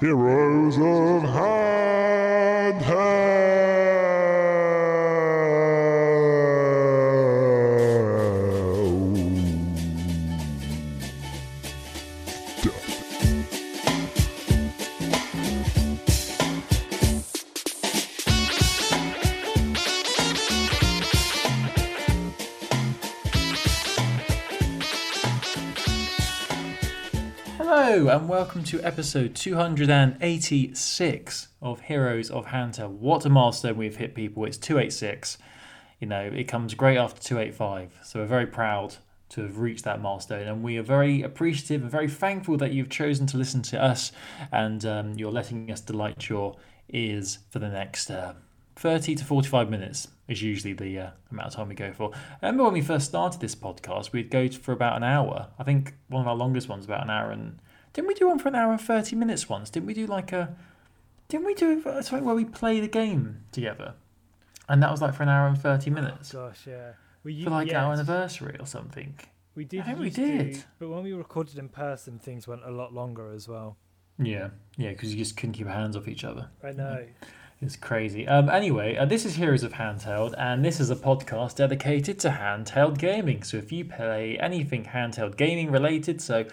Heroes of Handheld. Welcome to episode 286 of Heroes of Handheld. What a milestone we've hit, people. It's 286. You know, it comes great after 285. So we're very proud to have reached that milestone, and we are very appreciative and very thankful that you've chosen to listen to us and um, you're letting us delight your ears for the next uh, 30 to 45 minutes is usually the uh, amount of time we go for. I remember when we first started this podcast, we'd go for about an hour. I think one of our longest ones about an hour and didn't we do one for an hour and 30 minutes once? Didn't we do like a didn't we do something where we play the game together? And that was like for an hour and 30 minutes. Gosh, yeah. We, For like yeah, our anniversary or something. We did. I think we to, did. but when we recorded in person, things went a lot longer as well. Yeah, yeah, because you just couldn't keep your hands off each other. I know. It's crazy. Um, anyway, uh, this is Heroes of Handheld, and this is a podcast dedicated to handheld gaming. So if you play anything handheld gaming related, so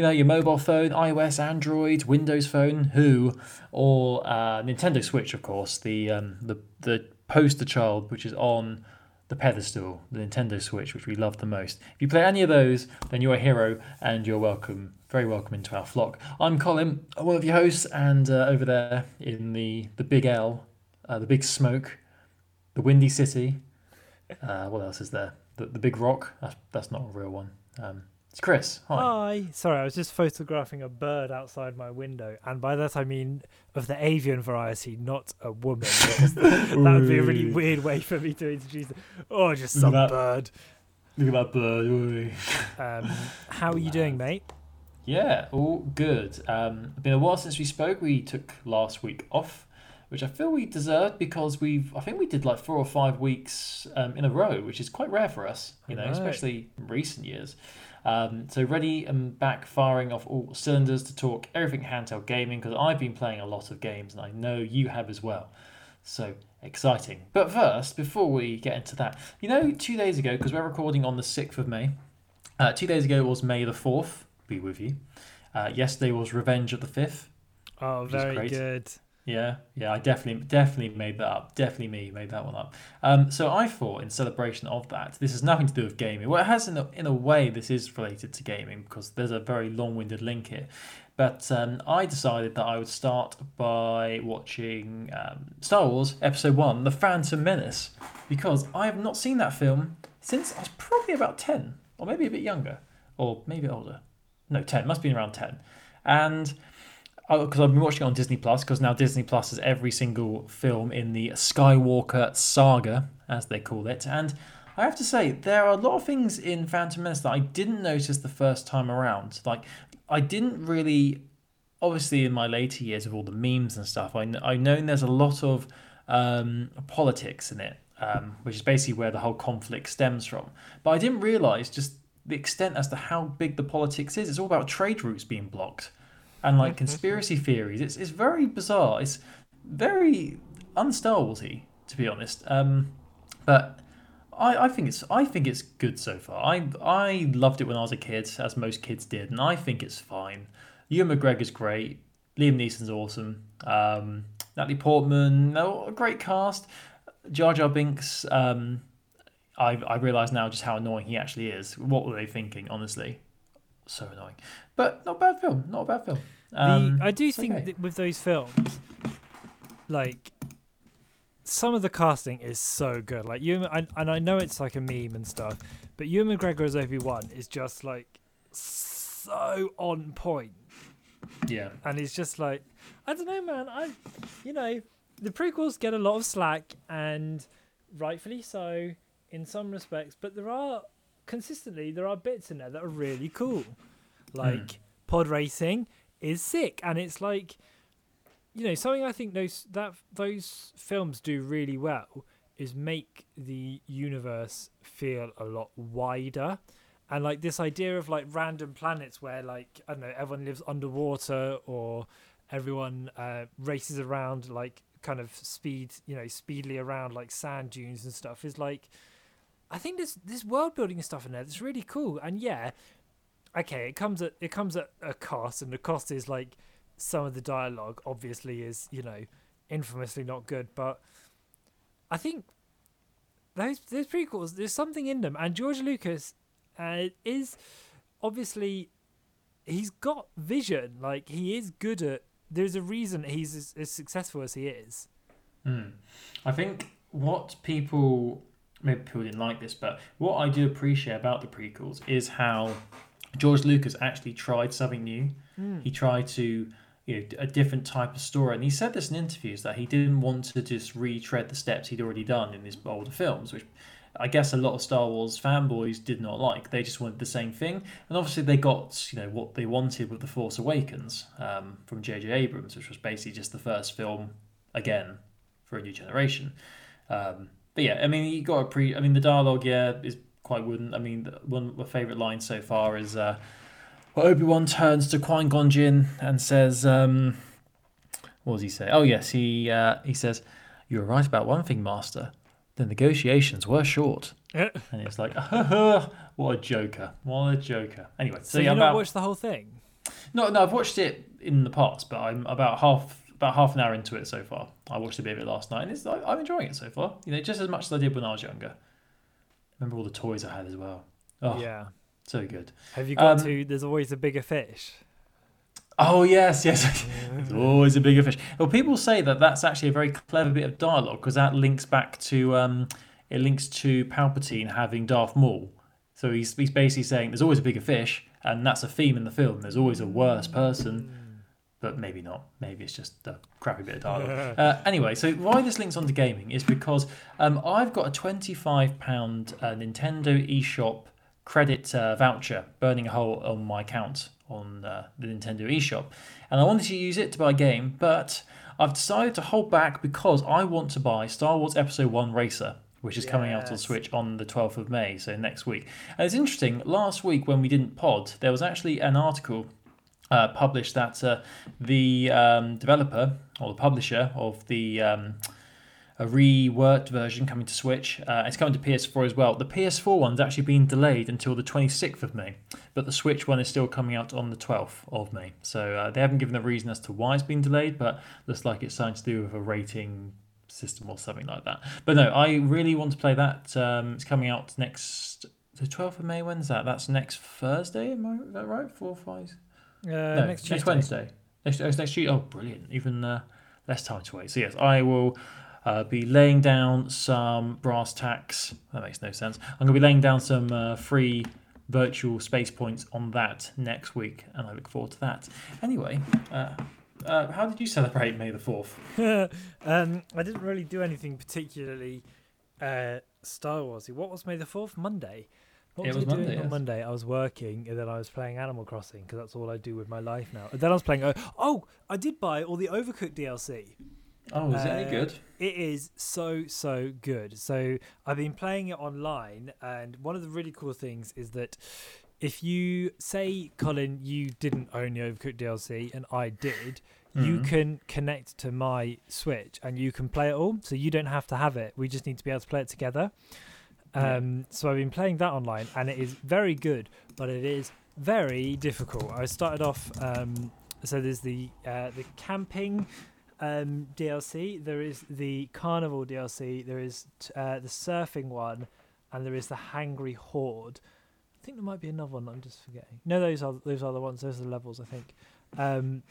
you know your mobile phone, iOS, Android, Windows Phone, Who, or uh, Nintendo Switch, of course, the um, the the poster child which is on the pedestal, the Nintendo Switch, which we love the most. If you play any of those, then you're a hero and you're welcome, very welcome into our flock. I'm Colin, one of your hosts, and uh, over there in the, the Big L, uh, the Big Smoke, the Windy City, uh, what else is there? The, the Big Rock, that's, that's not a real one. Um, it's Chris. Hi. Hi. Sorry, I was just photographing a bird outside my window, and by that I mean of the avian variety, not a woman. that would be a really weird way for me to introduce it. Oh, just some that. bird. Look at that bird. Um, how are you doing, mate? Yeah, all good. Um, it's been a while since we spoke. We took last week off, which I feel we deserved because we've. I think we did like four or five weeks um, in a row, which is quite rare for us. You know, know. especially in recent years. Um, so ready and back, firing off all cylinders to talk everything handheld gaming because I've been playing a lot of games and I know you have as well. So exciting! But first, before we get into that, you know, two days ago because we're recording on the sixth of May. Uh, two days ago was May the fourth. Be with you. Uh, yesterday was Revenge of the Fifth. Oh, very good. Yeah, yeah, I definitely, definitely made that up. Definitely me made that one up. Um, so I thought, in celebration of that, this has nothing to do with gaming. Well, it has in a, in a way. This is related to gaming because there's a very long-winded link here. But um, I decided that I would start by watching um, Star Wars Episode One: The Phantom Menace, because I have not seen that film since I was probably about ten, or maybe a bit younger, or maybe older. No, ten. Must been around ten, and because I've been watching it on Disney Plus, because now Disney Plus has every single film in the Skywalker saga, as they call it. And I have to say, there are a lot of things in Phantom Menace that I didn't notice the first time around. Like, I didn't really, obviously, in my later years of all the memes and stuff, I, kn- I know there's a lot of um, politics in it, um, which is basically where the whole conflict stems from. But I didn't realize just the extent as to how big the politics is. It's all about trade routes being blocked and like conspiracy theories. It's it's very bizarre. It's very un-Star Warsy, to be honest. Um, but I, I think it's I think it's good so far. I I loved it when I was a kid, as most kids did, and I think it's fine. Ewan McGregor's great. Liam Neeson's awesome. Um, Natalie Portman, no, a great cast. Jar Jar Binks. Um, I I realise now just how annoying he actually is. What were they thinking? Honestly, so annoying. But not a bad film. Not a bad film. Um, the, I do think okay. that with those films, like some of the casting is so good. Like you, and, and I know it's like a meme and stuff, but Ewan McGregor as Obi Wan is just like so on point, yeah. and he's just like, I don't know, man. I, you know, the prequels get a lot of slack, and rightfully so in some respects, but there are consistently there are bits in there that are really cool, like pod racing is sick, and it's like, you know, something I think those that those films do really well is make the universe feel a lot wider. And like this idea of like random planets where like I don't know everyone lives underwater or everyone uh, races around like kind of speed, you know, speedily around like sand dunes and stuff is like. I think there's this world building stuff in there that's really cool, and yeah, okay, it comes at it comes at a cost, and the cost is like some of the dialogue obviously is you know infamously not good, but I think those those prequels there's something in them, and George Lucas uh, is obviously he's got vision, like he is good at. There's a reason he's as, as successful as he is. Mm. I think what people maybe people didn't like this, but what I do appreciate about the prequels is how George Lucas actually tried something new. Mm. He tried to you know a different type of story, and he said this in interviews that he didn't want to just retread the steps he'd already done in his older films, which. I guess a lot of Star Wars fanboys did not like. They just wanted the same thing, and obviously they got you know what they wanted with the Force Awakens um, from J.J. Abrams, which was basically just the first film again for a new generation. Um, but yeah, I mean, you got a pre. I mean, the dialogue, yeah, is quite wooden. I mean, one of my favorite lines so far is uh, well, Obi Wan turns to Qui Gon Jinn and says, um, "What does he say? Oh yes, he uh, he says, you're right about one thing, Master. The negotiations were short." And it's like, what a joker! What a joker! Anyway, so, So, yeah, you not about watched the whole thing? no, no, I've watched it in the past, but I'm about half about half an hour into it so far. I watched a bit of it last night, and it's I- I'm enjoying it so far. You know, just as much as I did when I was younger. Remember all the toys I had as well. Oh, Yeah. so good. Have you got Um, to? There's always a bigger fish. Oh yes, yes. There's always a bigger fish. Well, people say that that's actually a very clever bit of dialogue because that links back to um, it links to Palpatine having Darth Maul. So he's he's basically saying there's always a bigger fish, and that's a theme in the film. There's always a worse person, but maybe not. Maybe it's just a crappy bit of dialogue. uh, anyway, so why this links onto gaming is because um, I've got a twenty-five pound uh, Nintendo eShop credit uh, voucher burning a hole on my account on uh, the Nintendo eShop, and I wanted to use it to buy a game, but I've decided to hold back because I want to buy Star Wars Episode One Racer. Which is coming out on Switch on the 12th of May, so next week. And it's interesting, last week when we didn't pod, there was actually an article uh, published that uh, the um, developer or the publisher of the um, a reworked version coming to Switch, uh, it's coming to PS4 as well. The PS4 one's actually been delayed until the 26th of May, but the Switch one is still coming out on the 12th of May. So uh, they haven't given a reason as to why it's been delayed, but looks like it's something to do with a rating system or something like that. But no, I really want to play that. Um, it's coming out next. The 12th of May, when's that? That's next Thursday, am I that right? Four, five? Uh, no, next next, Wednesday. Next, oh, next Tuesday. Oh, brilliant! Even uh, less time to wait. So yes, I will uh, be laying down some brass tacks. That makes no sense. I'm going to be laying down some uh, free virtual space points on that next week, and I look forward to that. Anyway, uh, uh, how did you celebrate May the Fourth? um, I didn't really do anything particularly uh, Star Warsy. What was May the Fourth? Monday. What It was, was I doing Monday, on. Monday? I was working, and then I was playing Animal Crossing because that's all I do with my life now. And then I was playing. Oh, oh, I did buy all the Overcooked DLC. Oh, is it any Uh, good? It is so so good. So I've been playing it online, and one of the really cool things is that if you say, Colin, you didn't own the Overcooked DLC, and I did, you Mhm. can connect to my Switch and you can play it all. So you don't have to have it. We just need to be able to play it together. Um, So I've been playing that online, and it is very good, but it is very difficult. I started off. Um, so there's the uh, the camping um, DLC. There is the carnival DLC. There is t- uh, the surfing one, and there is the hangry horde. I think there might be another one. I'm just forgetting. No, those are those are the ones. Those are the levels. I think. Um,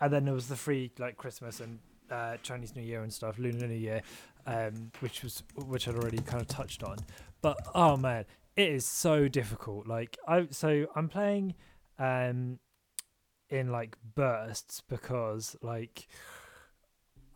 and then there was the free like Christmas and uh, Chinese New Year and stuff, Lunar New Year, um, which was which I'd already kind of touched on. But oh man, it is so difficult. Like I so I'm playing um in like bursts because like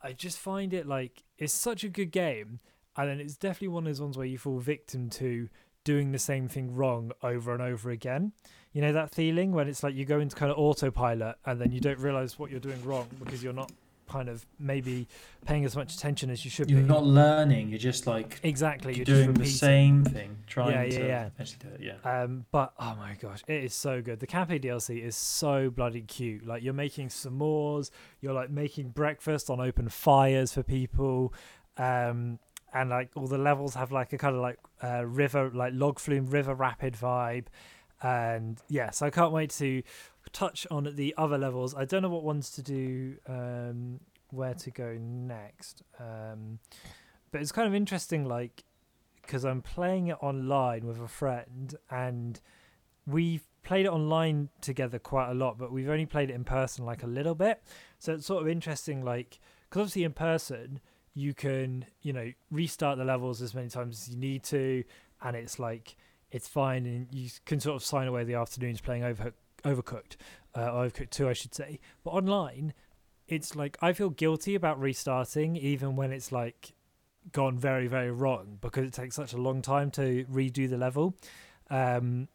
I just find it like it's such a good game and then it's definitely one of those ones where you fall victim to doing the same thing wrong over and over again. You know that feeling when it's like you go into kind of autopilot and then you don't realize what you're doing wrong because you're not kind of maybe paying as much attention as you should You're be. not learning. You're just like exactly. you're doing the same thing, trying Yeah, yeah, to yeah. actually do it. Yeah. Um, but oh my gosh, it is so good. The Cafe DLC is so bloody cute. Like you're making s'mores, you're like making breakfast on open fires for people, um, and like all the levels have like a kind of like uh, river, like log flume river rapid vibe, and yeah, so I can't wait to touch on the other levels. I don't know what ones to do, um, where to go next, um, but it's kind of interesting, like because I'm playing it online with a friend and we've played it online together quite a lot, but we've only played it in person like a little bit. So it's sort of interesting, like, because obviously in person, you can, you know, restart the levels as many times as you need to, and it's like, it's fine, and you can sort of sign away the afternoons playing Overcooked, Overcooked, uh, Overcooked 2, I should say. But online, it's like, I feel guilty about restarting, even when it's like, gone very very wrong because it takes such a long time to redo the level. Um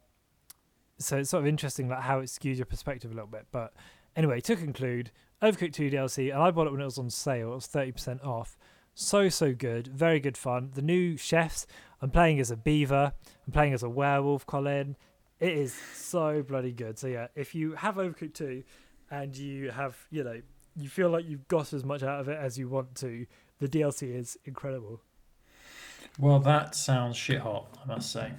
so it's sort of interesting like how it skews your perspective a little bit. But anyway to conclude overcooked 2 dlc and i bought it when it was on sale. It was 30% off. So so good. Very good fun. The new chefs i'm playing as a beaver. I'm playing as a werewolf colin it is so bloody good so yeah if you have overcooked 2 and you have you know you feel like you've got as much out of it as you want to the DLC is incredible. Well, that sounds shit hot. I must say.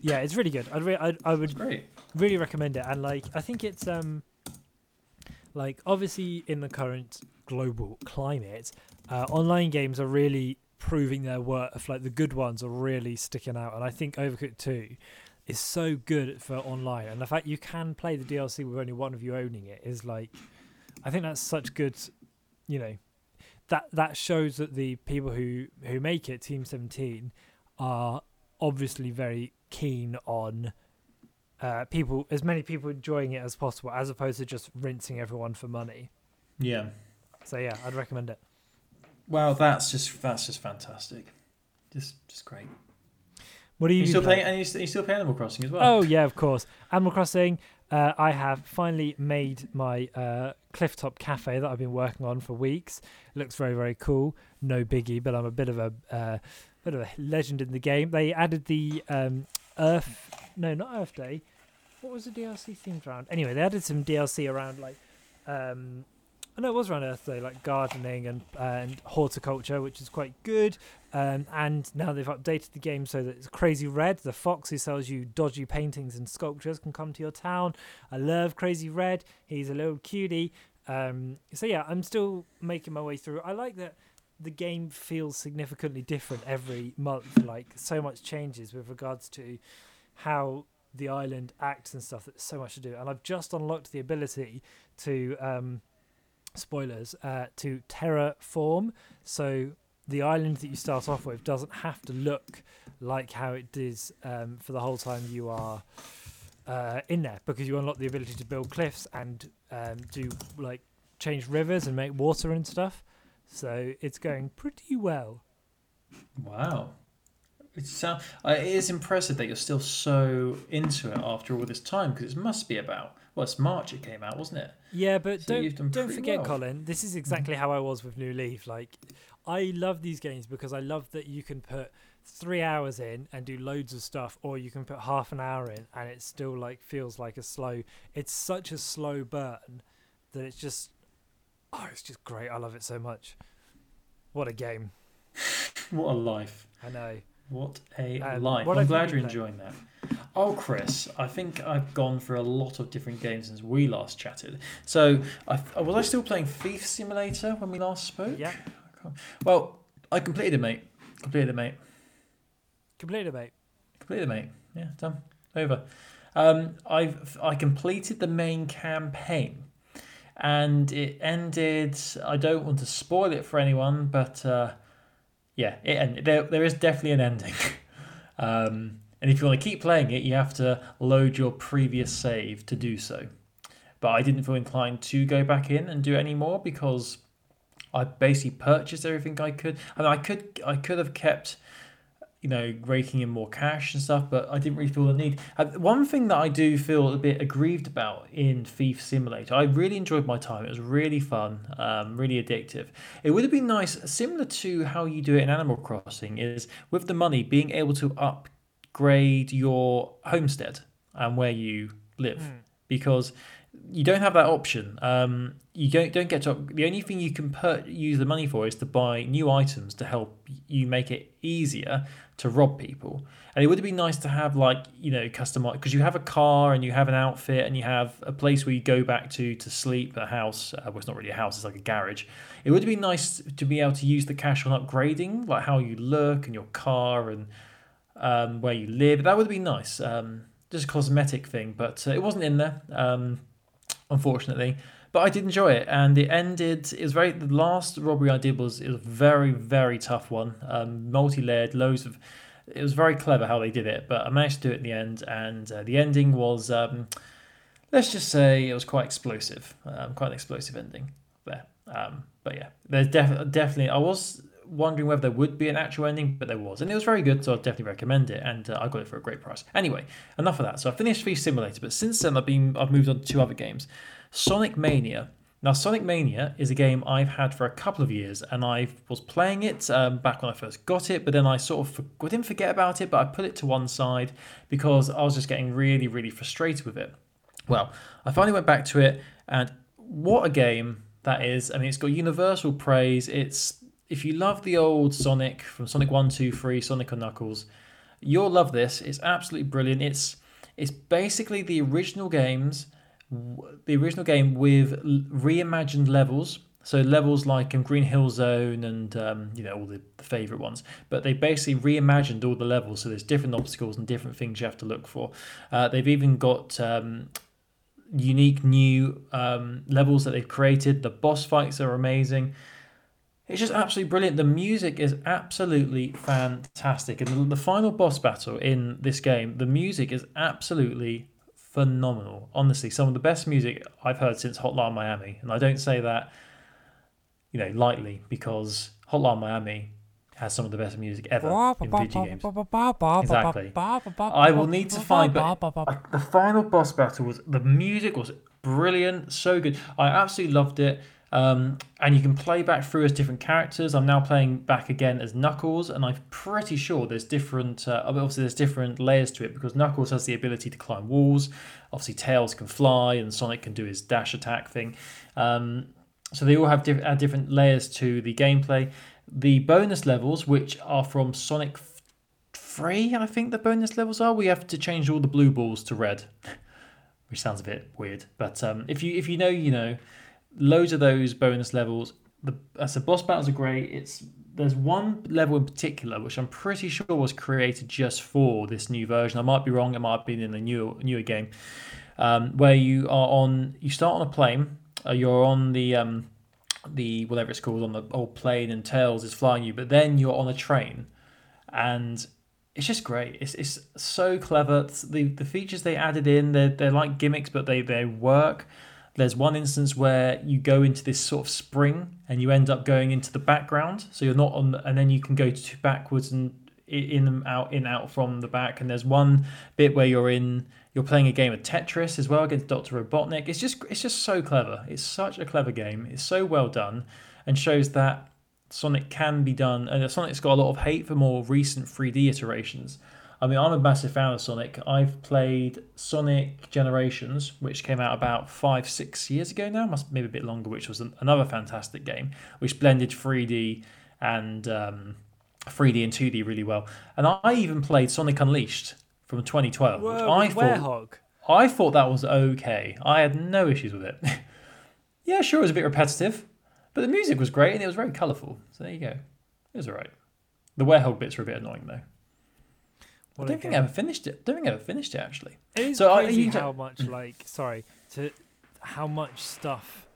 Yeah, it's really good. I'd re- I'd, I would really recommend it. And like, I think it's um, like obviously in the current global climate, uh, online games are really proving their worth. Like the good ones are really sticking out. And I think Overcooked Two is so good for online. And the fact you can play the DLC with only one of you owning it is like, I think that's such good. You know, that that shows that the people who who make it, Team Seventeen, are obviously very keen on uh, people, as many people enjoying it as possible, as opposed to just rinsing everyone for money. Yeah. So yeah, I'd recommend it. Well, that's just that's just fantastic. Just just great. What are you, You still playing? playing? And you still, you still play Animal Crossing as well? Oh yeah, of course. Animal Crossing. Uh, I have finally made my uh, clifftop cafe that I've been working on for weeks. It looks very very cool. No biggie, but I'm a bit of a uh, bit of a legend in the game. They added the um, Earth, no, not Earth Day. What was the DLC themed around? Anyway, they added some DLC around like, um, oh no, it was around Earth Day, like gardening and and horticulture, which is quite good. Um, and now they've updated the game so that it's Crazy Redd, the fox who sells you dodgy paintings and sculptures, can come to your town. I love Crazy Redd. He's a little cutie. Um, so yeah, I'm still making my way through. I like that the game feels significantly different every month. Like so much changes with regards to how the island acts and stuff. That's so much to do. And I've just unlocked the ability to um, spoilers uh, to terraform. So the island that you start off with doesn't have to look like how it does um, for the whole time you are uh, in there because you unlock the ability to build cliffs and um, do like change rivers and make water and stuff. So it's going pretty well. Wow. It's sound, uh, it is impressive that you're still so into it after all this time because it must be about well, it's March it came out, wasn't it? Yeah, but So don't don't forget, well. Colin. This is exactly how I was with New Leaf. Like, I love these games because I love that you can put three hours in and do loads of stuff, or you can put half an hour in and it still like feels like a slow. It's such a slow burn that it's just, oh, it's just great. I love it so much. What a game! What a life. I know. What a Um, life. I'm glad you're enjoying that. Oh, Chris, I think I've gone for a lot of different games since we last chatted. So, I, was I still playing Thief Simulator when we last spoke? Yeah, Well, I completed it, mate. Completed it, mate. completed, it, mate. Completed, it, mate. Yeah, done. Over. Um, I've I completed the main campaign, and it ended. I don't want to spoil it for anyone, but uh, yeah, it ended. There, there is definitely an ending. um, and if you want to keep playing it, you have to load your previous save to do so. But I didn't feel inclined to go back in and do it anymore because I basically purchased everything I could. I mean, I could I could have kept you know, raking in more cash and stuff, but I didn't really feel the need. One thing that I do feel a bit aggrieved about in Thief Simulator, I really enjoyed my time. It was really fun, um, really addictive. It would have been nice, similar to how you do it in Animal Crossing, is with the money being able to upgrade your homestead and where you live, Mm. because you don't have that option. Um, you don't don't get to. The only thing you can put use the money for is to buy new items to help you make it easier to rob people. And it would be nice to have like you know customize because you have a car and you have an outfit and you have a place where you go back to to sleep, a house. Uh, well, it's not really a house; it's like a garage. It would be nice to be able to use the cash on upgrading, like how you look and your car and um, where you live. That would be nice. Um, just a cosmetic thing, but uh, it wasn't in there. Um, unfortunately. But I did enjoy it, and it ended. It was very. The last robbery I did was it was a very very tough one, um, multi-layered, loads of. It was very clever how they did it, but I managed to do it in the end, and uh, the ending was, um, let's just say, it was quite explosive, um, quite an explosive ending there. Um, but yeah, there's def- definitely. I was wondering whether there would be an actual ending, but there was, and it was very good, so I'd definitely recommend it, and uh, I got it for a great price. Anyway, enough of that. So I finished Thief Simulator, but since then I've been I've moved on to two other games. Sonic Mania. Now, Sonic Mania is a game I've had for a couple of years, and I was playing it um, back when I first got it, but then I sort of I didn't forget about it, but I put it to one side because I was just getting really, really frustrated with it. Well, I finally went back to it, and what a game that is! I mean, it's got universal praise. It's if you love the old Sonic from Sonic One, Two, Three, Sonic and Knuckles, you'll love this. It's absolutely brilliant. It's it's basically the original games the original game with reimagined levels. So levels like um, Green Hill Zone and um, you know all the, the favorite ones, but they basically reimagined all the levels. So there's different obstacles and different things you have to look for. Uh, they've even got um, unique new um, levels that they've created. The boss fights are amazing. It's just absolutely brilliant. The music is absolutely fantastic, and the, the final boss battle in this game, the music is absolutely phenomenal. Honestly, some of the best music I've heard since Hotline Miami, and I don't say that, you know, lightly because Hotline Miami has some of the best music ever in video games. Exactly. I will need to find, but the final boss battle was the music was brilliant, so good. I absolutely loved it. Um, and you can play back through as different characters. I'm now playing back again as Knuckles, and I'm pretty sure there's different. Uh, obviously, there's different layers to it because Knuckles has the ability to climb walls. Obviously, Tails can fly, and Sonic can do his dash attack thing. Um, so they all have diff- add different layers to the gameplay. The bonus levels, which are from Sonic Three, I think the bonus levels are. We have to change all the blue balls to red, which sounds a bit weird. But um, if you if you know, you know loads of those bonus levels. The as the boss battles are great. It's there's one level in particular which I'm pretty sure was created just for this new version. I might be wrong. It might have been in a newer newer game um, where you are on. You start on a plane. Uh, you're on the um, the whatever it's called on the old plane, and Tails is flying you. But then you're on a train, and it's just great. It's it's so clever. The the features they added in, they're they're like gimmicks, but they they work. There's one instance where you go into this sort of spring and you end up going into the background, so you're not on, and then you can go to backwards and in and out, in out from the back. And there's one bit where you're in, you're playing a game of Tetris as well against Doctor Robotnik. It's just it's just so clever. It's such a clever game. It's so well done, and shows that Sonic can be done. And Sonic's got a lot of hate for more recent 3D iterations. I mean, I'm a massive fan of Sonic. I've played Sonic Generations, which came out about five, six years ago now, must maybe a bit longer, which was an, another fantastic game, which blended 3D and um, 3D and 2D really well. And I even played Sonic Unleashed from 2012, which I thought Werehog. I thought that was okay. I had no issues with it. yeah, sure, it was a bit repetitive, but the music was great and it was very colourful. So there you go. It was alright. The Werehog bits were a bit annoying though. What I don't think I ever finished it. I don't think I ever finished it actually. It is So are crazy you- how much like sorry to how much stuff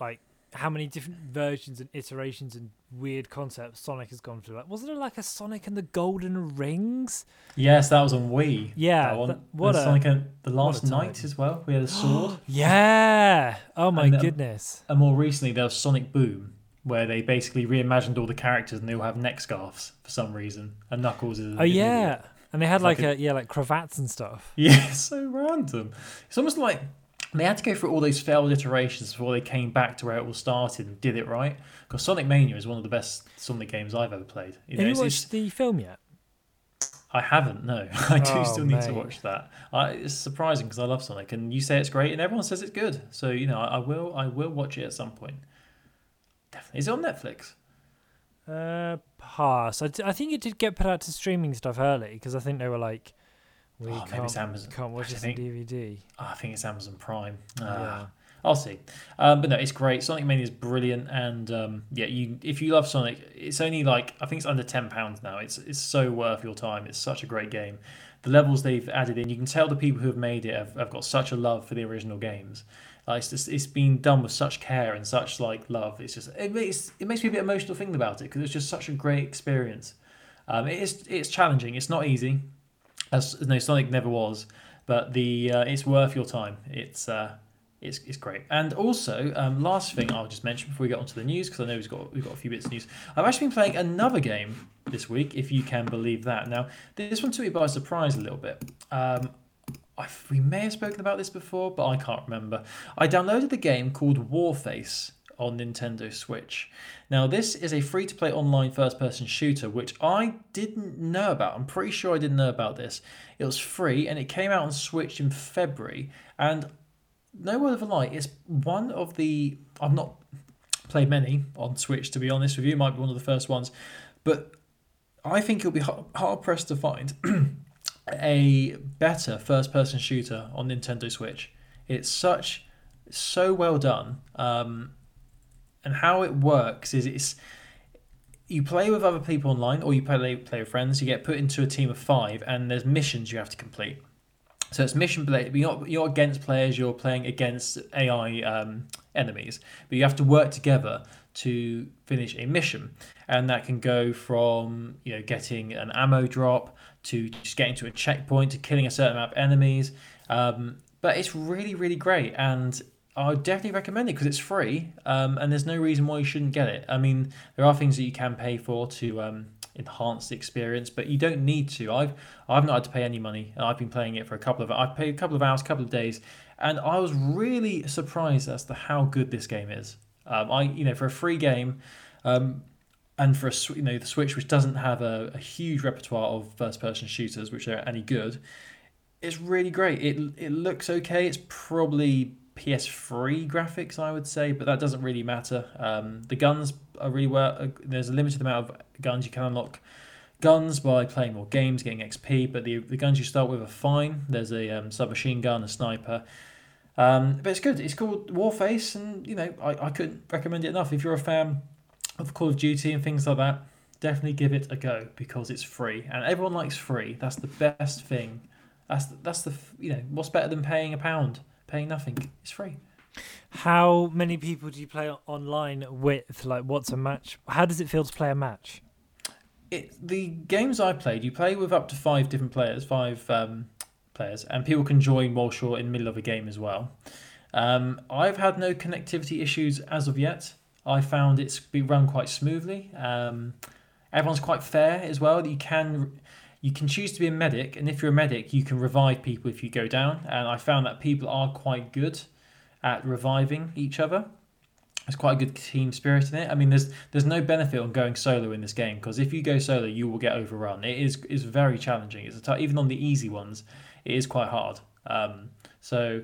like how many different versions and iterations and weird concepts Sonic has gone through. Like wasn't it like a Sonic and the Golden Rings? Yes, that was on Wii. Yeah, that what There's a- Sonic and the Last Night time. as well. We had a sword. Yeah. Oh my And, um, goodness. and more recently there was Sonic Boom, where they basically reimagined all the characters and they all have neck scarves for some reason, and Knuckles is. Oh yeah, idiot. And they had like, like a, yeah like cravats and stuff. Yeah, so random. It's almost like they had to go through all those failed iterations before they came back to where it all started and did it right. Because Sonic Mania is one of the best Sonic games I've ever played. You know, Have you it's- it's- watched the film yet? I haven't. No, I do Oh, still need to watch that. I, it's surprising because I love Sonic, and you say it's great, and everyone says it's good. So you know, I, I will. I will watch it at some point. Definitely. Is it on Netflix? Uh, pass. I, d- I think it did get put out to streaming stuff early because I think they were like, we Oh, can't, it's Amazon. can't watch this on DVD. I think it's Amazon Prime. Yeah. I'll see. Um, but no, it's great. Sonic Mania is brilliant, and um, yeah, you if you love Sonic, it's only like I think it's under ten pounds now. It's it's so worth your time. It's such a great game. The levels they've added in, you can tell the people who have made it have, have got such a love for the original games. Like it's just, it's been done with such care and such like love. It's just it makes it makes me a bit emotional thinking about it because it's just such a great experience. Um, it is it's challenging. It's not easy, as no Sonic never was, but the uh, it's worth your time. It's uh, it's, it's great. And also, um, last thing I'll just mention before we get onto the news, because I know we've got we've got a few bits of news. I've actually been playing another game this week, if you can believe that. Now, this one took me by surprise a little bit. Um, I, we may have spoken about this before, but I can't remember. I downloaded the game called Warface on Nintendo Switch. Now, this is a free to play online first person shooter, which I didn't know about. I'm pretty sure I didn't know about this. It was free and it came out on Switch in February. And no word of a lie, it's one of the. I've not played many on Switch, to be honest with you. Might be one of the first ones. But I think you'll be hard pressed to find a better first person shooter on Nintendo Switch. It's such so well done. Um, and how it works is it's you play with other people online or you play play with friends. You get put into a team of five, and there's missions you have to complete. So it's mission based. You're not you're against players. You're playing against AI um, enemies, but you have to work together to finish a mission, and that can go from you know getting an ammo drop to just getting to a checkpoint to killing a certain amount of enemies. Um, but it's really really great, and I definitely recommend it because it's free, um, and there's no reason why you shouldn't get it. I mean, there are things that you can pay for to um, enhance the experience, but you don't need to. I've I've not had to pay any money, and I've been playing it for a couple of. I've paid a couple of hours, couple of days, and I was really surprised as to how good this game is. Um, I you know for a free game, um, and for a you know the Switch, which doesn't have a, a huge repertoire of first-person shooters, which are any good, it's really great. It it looks okay. It's probably PS3 graphics, I would say, but that doesn't really matter. Um, the guns are really well. Uh, there's a limited amount of guns you can unlock. Guns by playing more games, getting XP, but the the guns you start with are fine. There's a um, submachine gun, a sniper. Um, but it's good. It's called Warface, and you know I, I couldn't recommend it enough. If you're a fan of Call of Duty and things like that, definitely give it a go because it's free, and everyone likes free. That's the best thing. That's the, that's the you know what's better than paying a pound, paying nothing. It's free. How many people do you play online with? Like, what's a match? How does it feel to play a match? It, the games I played, you play with up to five different players, five um, players, and people can join whilst you're in the middle of a game as well. Um, I've had no connectivity issues as of yet. I found it's been run quite smoothly. Um, everyone's quite fair as well. You can you can choose to be a medic, and if you're a medic, you can revive people if you go down. And I found that people are quite good at reviving each other. There's quite a good team spirit in it. I mean, there's there's no benefit on going solo in this game because if you go solo, you will get overrun. It is is very challenging. It's a t- even on the easy ones, it is quite hard. Um, so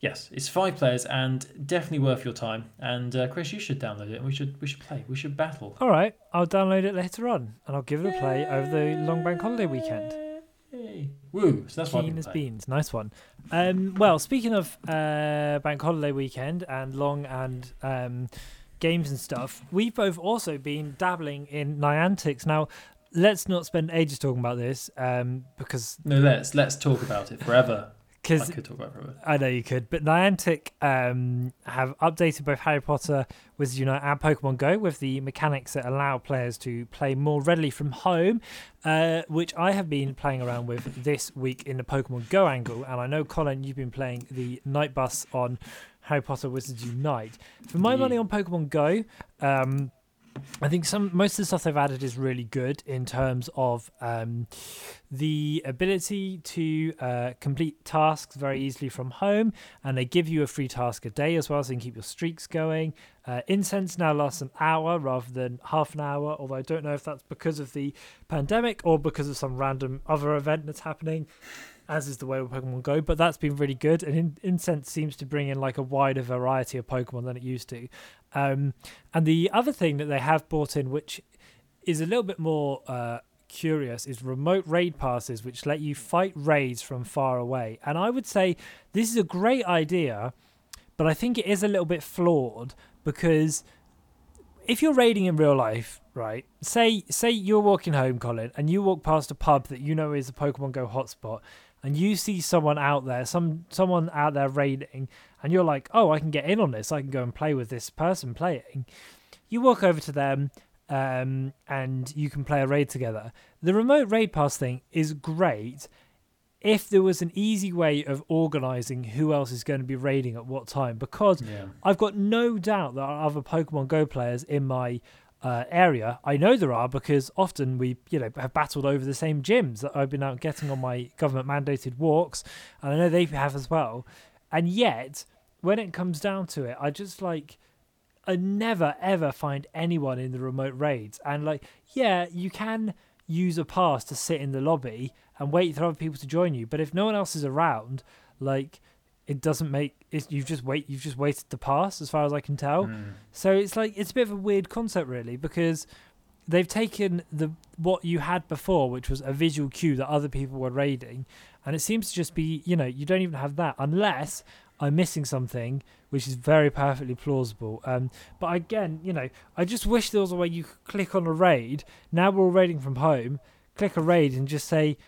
yes, it's five players and definitely worth your time. And uh, Chris, you should download it. and We should we should play. We should battle. All right, I'll download it later on, and I'll give it a play over the long bank holiday weekend. Yay. Woo! So that's Keen as beans, nice one. Um, well, speaking of uh, bank holiday weekend and long and um, games and stuff, we've both also been dabbling in Niantics. Now, let's not spend ages talking about this um, because No, let's let's talk about it forever. I because could talk about. I know you could, but Niantic um, have updated both Harry Potter, Wizards Unite, and Pokemon Go with the mechanics that allow players to play more readily from home, uh, which I have been playing around with this week in the Pokemon Go angle. And I know, Colin, you've been playing the Night Bus on Harry Potter Wizards Unite. For my money on Pokemon Go, um, I think some most of the stuff they've added is really good in terms of um, the ability to uh, complete tasks very easily from home, and they give you a free task a day as well, so you can keep your streaks going. Uh, incense now lasts an hour rather than half an hour, although I don't know if that's because of the pandemic or because of some random other event that's happening as is the way with Pokemon Go, but that's been really good. And in- Incense seems to bring in like a wider variety of Pokemon than it used to. Um, and the other thing that they have brought in, which is a little bit more uh, curious, is remote raid passes, which let you fight raids from far away. And I would say this is a great idea, but I think it is a little bit flawed because if you're raiding in real life, right? Say say you're walking home, Colin, and you walk past a pub that you know is a Pokemon Go hotspot, and you see someone out there, some someone out there raiding, and you're like, oh, I can get in on this. I can go and play with this person playing. You walk over to them, um, and you can play a raid together. The remote raid pass thing is great if there was an easy way of organizing who else is going to be raiding at what time because Yeah. I've got no doubt there are other Pokemon Go players in my uh, area. I know there are because often we, you know, have battled over the same gyms that I've been out getting on my government mandated walks, and I know they have as well. And yet, when it comes down to it, I just like. I never ever find anyone in the remote raids, and like, yeah, you can use a pass to sit in the lobby and wait for other people to join you, but if no one else is around, like, it doesn't make it's you've just wait you've just waited to pass as far as I can tell. Mm. So it's like it's a bit of a weird concept really because they've taken the what you had before, which was a visual cue that other people were raiding, and it seems to just be you know you don't even have that unless I'm missing something, which is very perfectly plausible. Um, but again, you know, I just wish there was a way you could click on a raid. Now we're all raiding from home. Click a raid and just say,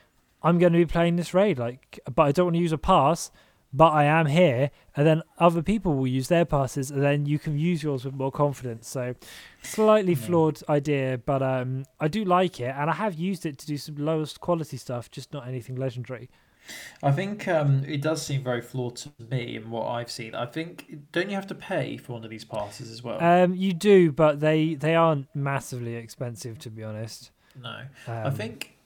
"I'm going to be playing this raid." Like, but I don't want to use a pass but I am here, and then other people will use their passes, and then you can use yours with more confidence. So, slightly Yeah. flawed idea, but um, I do like it, and I have used it to do some lowest quality stuff, just not anything legendary. I think um, it does seem very flawed to me in what I've seen. I think don't you have to pay for one of these passes as well? Um, you do, but they they aren't massively expensive, to be honest. no. Um, I think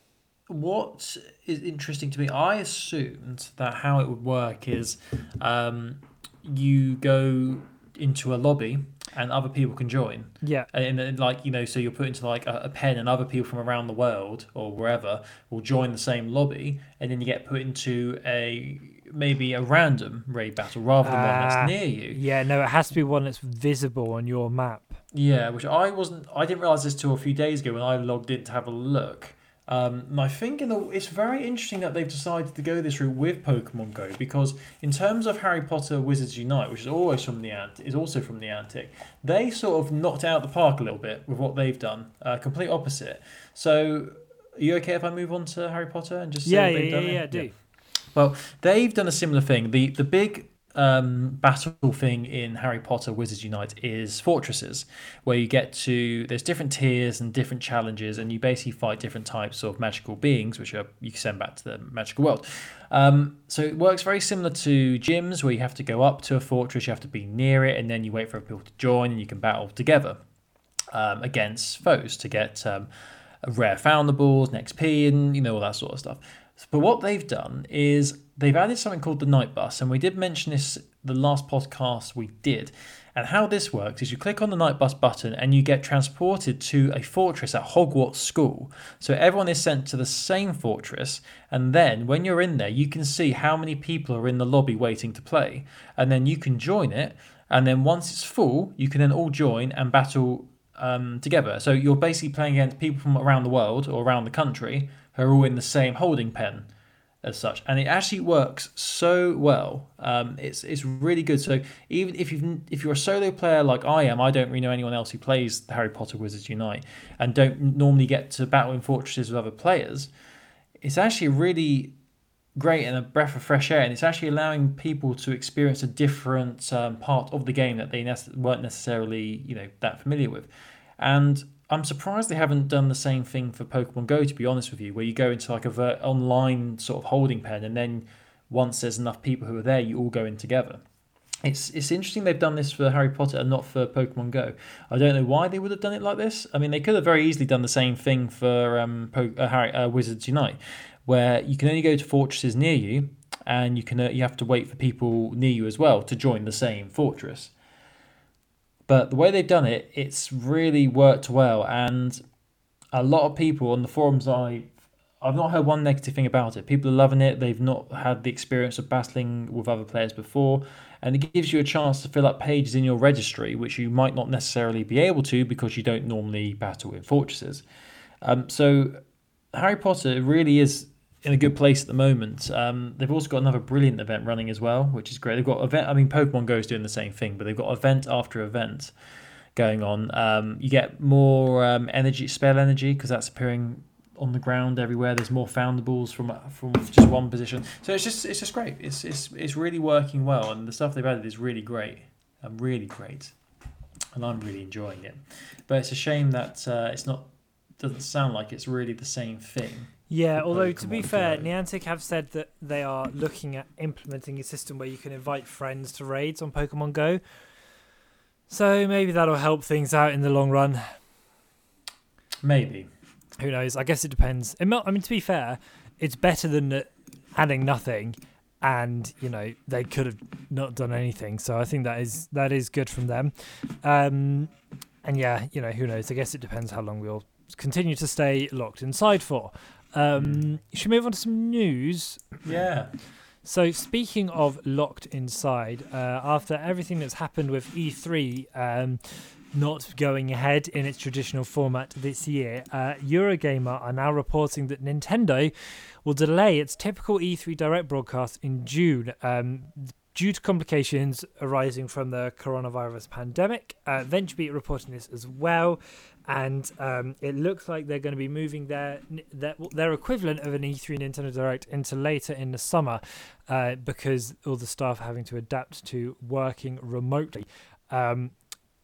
what is interesting to me, I assumed that how it would work is um, you go into a lobby and other people can join. yeah, And, and like, you know, so you're put into like a, a pen and other people from around the world or wherever will join the same lobby and then you get put into a maybe a random raid battle rather than one Ah, that's near you. yeah, no, it has to be one that's visible on your map. Yeah, which I wasn't. I didn't realize this till a few days ago when I logged in to have a look. Um, and I think in the, it's very interesting that they've decided to go this route with Pokemon Go because in terms of Harry Potter Wizards Unite, which is always from the Ant, is also from the Antic, they sort of knocked out the park a little bit with what they've done. Uh, complete opposite. So, are you okay if I move on to Harry Potter and just say Yeah, what yeah, they've yeah, done? yeah, do. Well, they've done a similar thing. The the big um, battle thing in Harry Potter Wizards Unite is fortresses, where you get to there's different tiers and different challenges, and you basically fight different types of magical beings, which are you can send back to the magical world. Um, so it works very similar to gyms, where you have to go up to a fortress, you have to be near it, and then you wait for people to join, and you can battle together um, against foes to get um, rare foundables, and XP, and you know all that sort of stuff. But what they've done is they've added something called the night bus, and we did mention this the last podcast we did. And how this works is you click on the night bus button and you get transported to a fortress at Hogwarts School. So everyone is sent to the same fortress, and then when you're in there, you can see how many people are in the lobby waiting to play, and then you can join it. And then once it's full, you can then all join and battle um, together. So you're basically playing against people from around the world or around the country are all in the same holding pen as such, and it actually works so well. Um, it's it's really good. So even if you if you're a solo player like I am, I don't really know anyone else who plays Harry Potter Wizards Unite, and don't normally get to battle in fortresses with other players. It's actually really great and a breath of fresh air, and it's actually allowing people to experience a different um, part of the game that they nece- weren't necessarily you know that familiar with, and I'm surprised they haven't done the same thing for Pokemon Go. To be honest with you, where you go into like a ver- online sort of holding pen, and then once there's enough people who are there, you all go in together. it's it's interesting they've done this for Harry Potter and not for Pokemon Go. I don't know why they would have done it like this. I mean, they could have very easily done the same thing for um, po- uh, Harry, uh, Wizards Unite, where you can only go to fortresses near you, and you can uh, you have to wait for people near you as well to join the same fortress. But the way they've done it, it's really worked well, and a lot of people on the forums I I've not heard one negative thing about it. People are loving it. They've not had the experience of battling with other players before, and it gives you a chance to fill up pages in your registry, which you might not necessarily be able to because you don't normally battle in fortresses. Um, so, Harry Potter really is in a good place at the moment. Um, they've also got another brilliant event running as well, which is great. They've got event. I mean, Pokemon Go is doing the same thing, but they've got event after event going on. Um, you get more um, energy, spell energy, because that's appearing on the ground everywhere. There's more foundables from from just one position. So it's just it's just great. It's it's it's really working well, and the stuff they've added is really great. and really great, and I'm really enjoying it. But it's a shame that uh, it's not doesn't sound like it's really the same thing. Yeah, although to be fair. Niantic have said that they are looking at implementing a system where you can invite friends to raids on Pokemon Go. So maybe that'll help things out in the long run. Maybe. Who knows? I guess it depends. It, I mean, to be fair, it's better than adding nothing, and you know they could have not done anything. So I think that is that is good from them. Um, and yeah, you know, who knows? I guess it depends how long we'll continue to stay locked inside for. Um, should we move on to some news? Yeah. So, speaking of locked inside, uh, after everything that's happened with E3 um, not going ahead in its traditional format this year, uh, Eurogamer are now reporting that Nintendo will delay its typical E3 direct broadcast in June. Um, Due to complications arising from the coronavirus pandemic, uh, VentureBeat reporting this as well, and um, it looks like they're going to be moving their, their their equivalent of an E3 Nintendo Direct into later in the summer uh, because all the staff are having to adapt to working remotely. Um,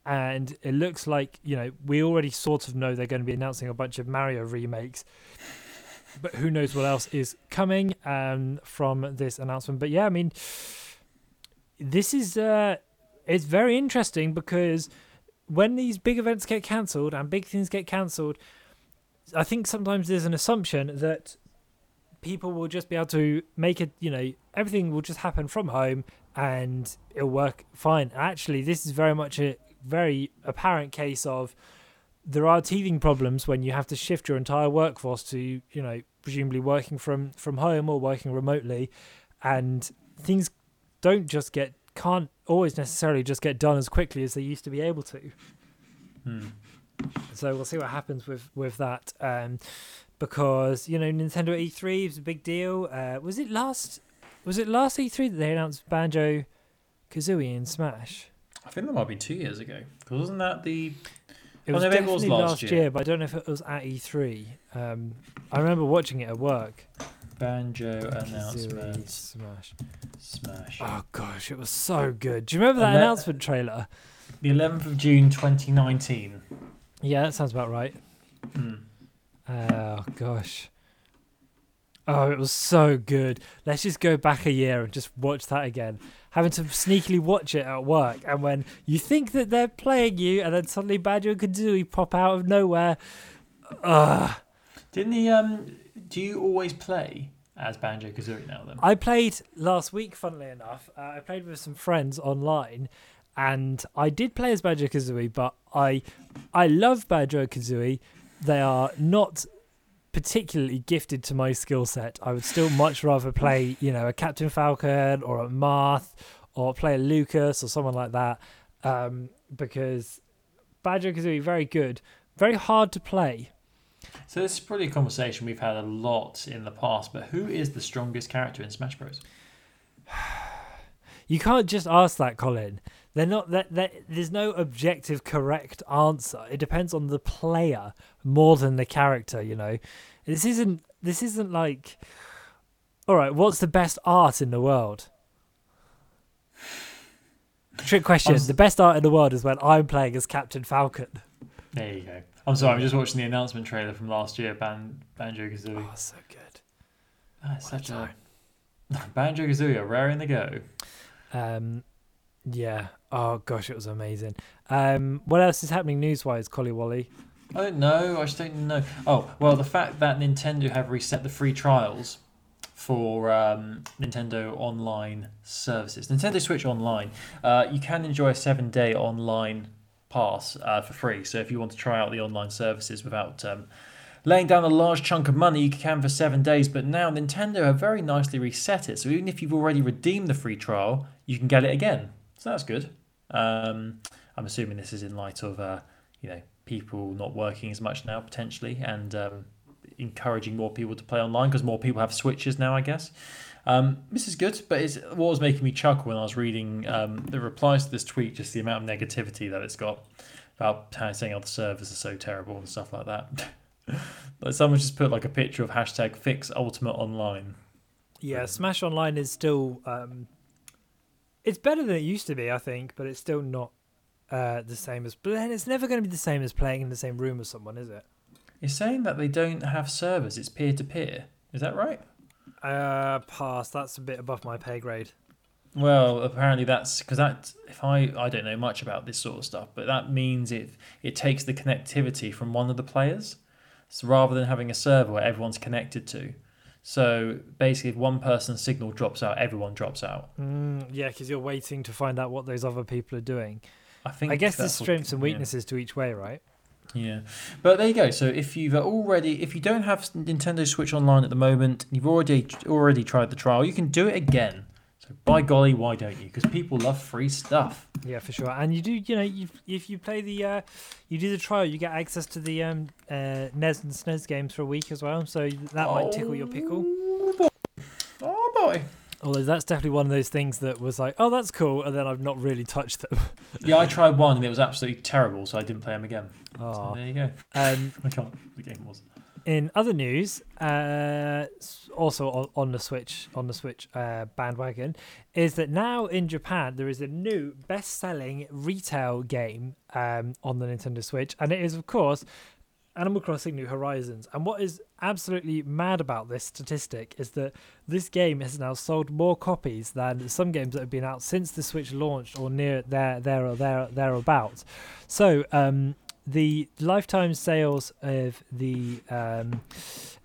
and it looks like you know we already sort of know they're going to be announcing a bunch of Mario remakes, but who knows what else is coming um, from this announcement? But yeah, I mean, this is uh, it's very interesting because when these big events get cancelled and big things get cancelled, I think sometimes there's an assumption that people will just be able to make it, you know, everything will just happen from home and it'll work fine. Actually, this is very much a very apparent case of there are teething problems when you have to shift your entire workforce to, you know, presumably working from from home or working remotely and things don't just get can't always necessarily just get done as quickly as they used to be able to. Hmm. So we'll see what happens with with that. Um, because you know Nintendo E3 was a big deal. Uh, was it last? Was it last E3 that they announced Banjo, Kazooie, and Smash? I think that might be two years ago. Because wasn't that the It was maybe it was definitely last last year. year. but I don't know if it was at E3. Um, I remember watching it at work. Banjo announcement Smash. smash? Oh gosh, it was so good. Do you remember that And that- announcement trailer? The 11th of June 2019. Yeah, that sounds about right. Hmm. Oh gosh. Oh, it was so good. Let's just go back a year and just watch that again. Having to sneakily watch it at work, and when you think that they're playing you, and then suddenly Banjo and Kazooie pop out of nowhere. Ugh. Didn't he? Um, do you always play as Banjo Kazooie now? Then I played last week, funnily enough. Uh, I played with some friends online, and I did play as Banjo Kazooie, but I, I love Banjo Kazooie. They are not particularly gifted to my skill set. I would still much rather play, you know, a Captain Falcon or a Marth or play a Lucas or someone like that, um, because Banjo Kazooie very good, very hard to play. So this is probably a conversation we've had a lot in the past. But who is the strongest character in Smash Bros? You can't just ask that, Colin. They're not that. there's no objective correct answer. It depends on the player more than the character. You know, this isn't. This isn't like. All right, what's the best art in the world? Trick question. I'm The best art in the world is when I'm playing as Captain Falcon. There you go. I'm sorry, I'm just watching the announcement trailer from last year. Ban- Banjo Kazooie. Oh, so good. Ah, it's What a such a Banjo Kazooie, are raring to go. Um, Yeah. Oh gosh, it was amazing. Um, what else is happening news-wise, Collie Wally? I don't know. I just don't know. Oh well, the fact that Nintendo have reset the free trials for um, Nintendo Online services, Nintendo Switch Online, uh, you can enjoy a seven-day online pass uh, for free. So if you want to try out the online services without um, laying down a large chunk of money, you can for seven days. But now Nintendo have very nicely reset it. So even if you've already redeemed the free trial, you can get it again. So that's good. Um, I'm assuming this is in light of uh, you know people not working as much now potentially and um, encouraging more people to play online because more people have switches now, I guess. Um, this is good, but it's what was making me chuckle when I was reading um, the replies to this tweet, just the amount of negativity that it's got about how saying other servers are so terrible and stuff like that. but someone just put like a picture of hashtag fix ultimate online. Yeah, Smash Online is still um, it's better than it used to be, I think, but it's still not uh, the same as. But then it's never going to be the same as playing in the same room as someone, is it? It's saying that they don't have servers; it's peer to peer. Is that right? Uh, pass. That's a bit above my pay grade. Well, apparently that's because that if I I don't know much about this sort of stuff, but that means it it takes the connectivity from one of the players, so rather than having a server where everyone's connected to. So basically, if one person's signal drops out, everyone drops out. Mm, yeah, because you're waiting to find out what those other people are doing. I think I guess there's that's what- strengths and yeah. weaknesses to each way, right? Yeah, but there you go. So if you've already, if you don't have Nintendo Switch Online at the moment, you've already already tried the trial, you can do it again. So by golly, why don't you? Because people love free stuff. Yeah, for sure. And you do, you know, you if you play the, uh, you do the trial, you get access to the um, uh, NES and SNES games for a week as well. So that might tickle your pickle. Oh boy. Oh boy. Although that's definitely one of those things that was like, oh, that's cool, and then I've not really touched them. Yeah, I tried one and it was absolutely terrible, so I didn't play them again. So there you go. Um, I can't. The game was. in other news, uh, also on, on the Switch, on the Switch uh, bandwagon, is that now in Japan there is a new best-selling retail game um, on the Nintendo Switch, and it is of course Animal Crossing: New Horizons. And what is absolutely mad about this statistic is that this game has now sold more copies than some games that have been out since the Switch launched, or near there, there or there, thereabouts. So, um, the lifetime sales of the um,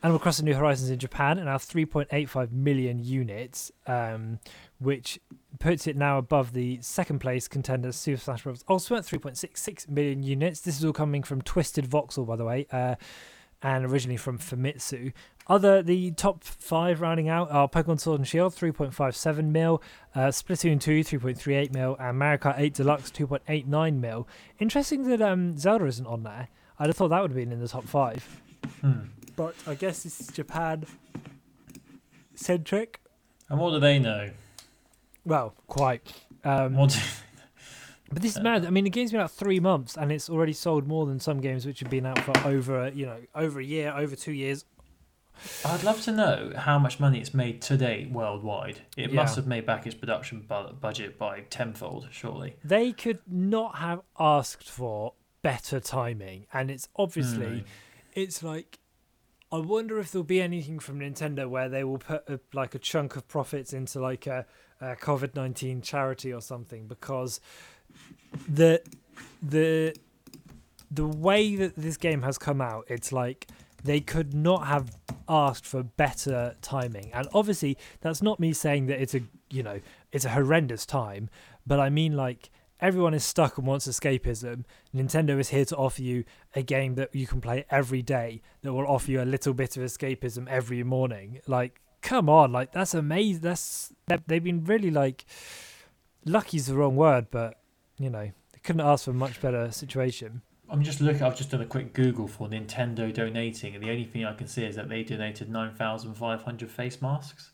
Animal Crossing: New Horizons in Japan are now 3.85 million units, um, which puts it now above the second place contender Super Smash Bros. Ultimate, 3.66 million units. This is all coming from Twisted Voxel, by the way, uh, and originally from Famitsu. Other the top five rounding out are Pokemon Sword and Shield, 3.57 mil, uh, Splatoon 2, 3.38 mil, and Mario Kart 8 Deluxe, 2.89 mil. Interesting that um, Zelda isn't on there. I'd have thought that would have been in the top five. Hmm. But I guess this is Japan centric. And what do they know? Well, quite. Um, What? But this is mad. I mean, the game's been out three months, and it's already sold more than some games which have been out for over, you know, over a year, over two years. I'd love to know how much money it's made to date worldwide. It Yeah. must have made back its production bu- budget by tenfold, surely. They could not have asked for better timing, and it's obviously, No. it's like. I wonder if there'll be anything from Nintendo where they will put a, like a chunk of profits into like a, a COVID nineteen charity or something because the the the way that this game has come out, it's like they could not have asked for better timing. And obviously, that's not me saying that it's a you know it's a horrendous time, but I mean like everyone is stuck and wants escapism. Nintendo is here to offer you a game that you can play every day that will offer you a little bit of escapism every morning. Like, come on, like that's amazing. That's they- they've been really like lucky's the wrong word, but you know they couldn't ask for a much better situation. I'm just looking. I've just done a quick Google for Nintendo donating, and the only thing I can see is that they donated nine thousand five hundred face masks.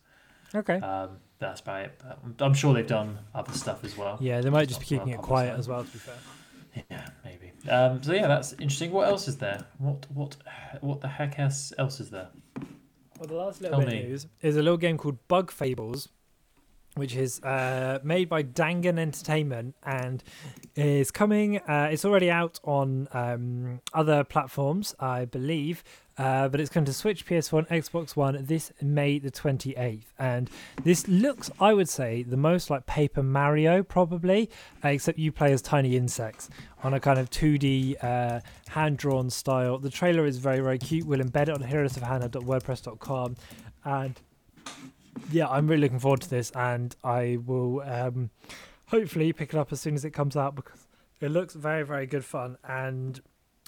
Okay. Um, that's about it. But I'm- sure they've done other stuff as well. Yeah, they might just be keeping it quiet as well. To be fair. Yeah, maybe. Um, so yeah, that's interesting. What else is there? What what what the heck else else is there? Well, the last little Tell bit me. news is a little game called Bug Fables, which is uh, made by Dangen Entertainment and is coming. Uh, it's already out on um, other platforms, I believe, uh, but it's coming to Switch, PS4, and Xbox One this May the 28th. And this looks, I would say, the most like Paper Mario, probably, uh, except you play as tiny insects on a kind of 2D uh, hand drawn style. The trailer is very, very cute. We'll embed it on heroesofhandheld.wordpress.com. And yeah, I'm really looking forward to this, and I will um, hopefully pick it up as soon as it comes out because it looks very, very good fun. And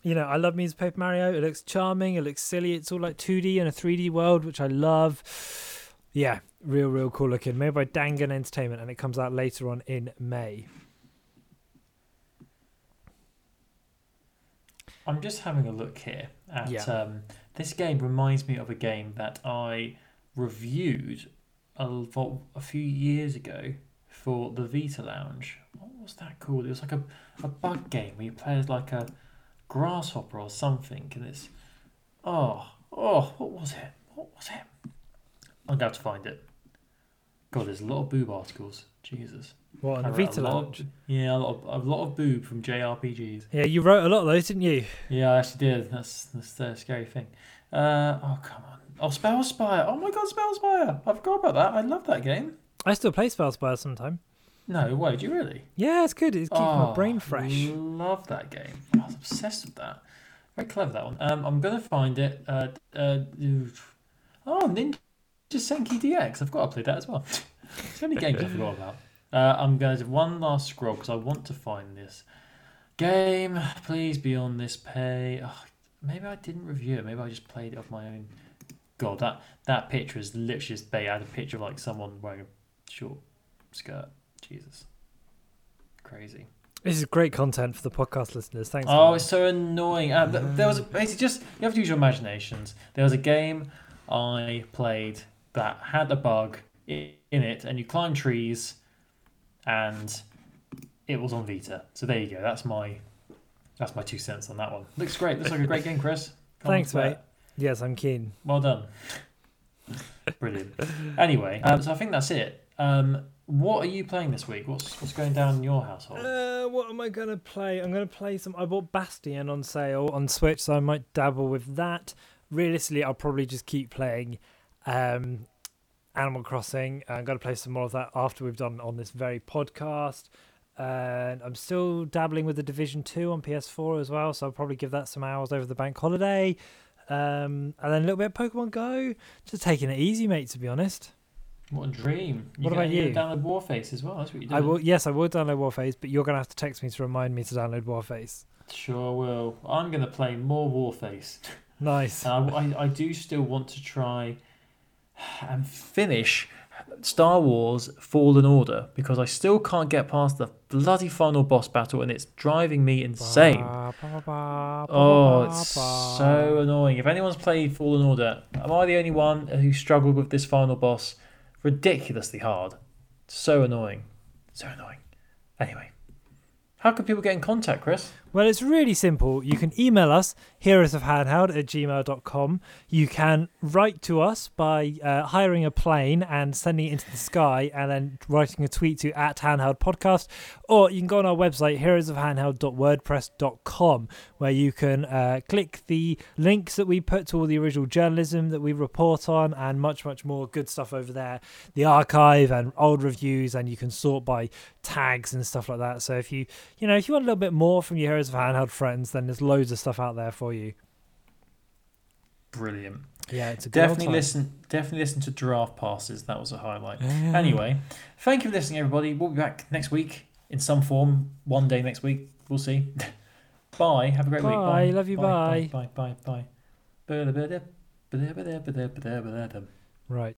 you know, I love me as Paper Mario. It looks charming. It looks silly. It's all like 2D and a 3D world, which I love. Yeah, real, real cool looking. Made by Dangen Entertainment, and it comes out later on in May. I'm just having a look here at Yeah. um, this game. Reminds me of a game that I reviewed a, a few years ago for the Vita Lounge. What was that called? It was like a, a bug game where you play as like a grasshopper or something, and it's oh oh what was it? What was it? I'm going to find it. God, there's a lot of boob articles. Jesus. What on I the read Vita a lot Lounge? Of, yeah, a lot, of, a lot of boob from JRPGs. Yeah, you wrote a lot of those, didn't you? Yeah, I actually did. That's that's the scary thing. Uh, oh come on. Oh, Spellspire. Oh my God, Spellspire. I forgot about that. I love that game. I still play Spellspire sometime. No way, do you really? Yeah, it's good. It keeps my brain Oh, fresh. Love that game. I was obsessed with that. Very clever that one. Um, I'm gonna find it. Uh, uh, oh, Ninja Senki DX. I've got to play that as well. so many games I forgot about. Uh, I'm going to do one last scroll because I want to find this game. Please be on this pay. Oh, maybe I didn't review it. Maybe I just played it off my own. God, that that picture is literally just they had a picture of like someone wearing a short skirt. Jesus, crazy. This is great content for the podcast listeners. Thanks. Oh, it's so annoying. Uh, th- there was basically just you have to use your imaginations. There was a game I played that had a bug in it, and you climb trees, and it was on Vita. So there you go. That's my that's my two cents on that one. Looks great. Looks like a great game, Chris. Can't Thanks, mate. Yes, I'm keen. Well done. Brilliant. Anyway, um, so I think that's it. Um, what are you playing this week? What's what's going down in your household? Uh, what am I gonna play? I'm gonna play some. I bought Bastion on sale on Switch, so I might dabble with that. Realistically, I'll probably just keep playing um, Animal Crossing. I'm gonna play some more of that after we've done on this very podcast. And I'm still dabbling with the Division Two on PS4 as well, so I'll probably give that some hours over the bank holiday. Um, and then a little bit of Pokemon Go. Just taking it easy, mate. To be honest. What a dream! What gonna- about you? Download Warface as well. That's what you do. I will. Yes, I will download Warface, but you're gonna have to text me to remind me to download Warface. Sure will. I'm going to play more Warface. Nice. I, I, I do still want to try and finish Star Wars Fallen Order because I still can't get past the bloody final boss battle and it's driving me insane. Ba, ba, ba, Oh, it's so annoying. If anyone's played Fallen Order, am I the only one who struggled with this final boss? Ridiculously hard. So annoying. So annoying. Anyway, how can people get in contact, Chris? Well, it's really simple. You can email us, heroesofhandheld at gmail.com. You can write to us by uh, hiring a plane and sending it into the sky and then writing a tweet to at handheld podcast. Or you can go on our website, heroesofhandheld.wordpress.com, where you can uh, click the links that we put to all the original journalism that we report on and much, much more good stuff over there. The archive and old reviews, and you can sort by tags and stuff like that. So if you you know, if you want a little bit more from your Heroes of Handheld friends, then there's loads of stuff out there for you. Brilliant. Yeah, it's a good Definitely listen. Definitely listen to draft passes. That was a highlight. Yeah. Anyway, thank you for listening, everybody. We'll be back next week in some form. One day next week. We'll see. bye. Have a great week. Bye. Bye. Love you, Bye. Bye. Bye. Bye. Bye. right.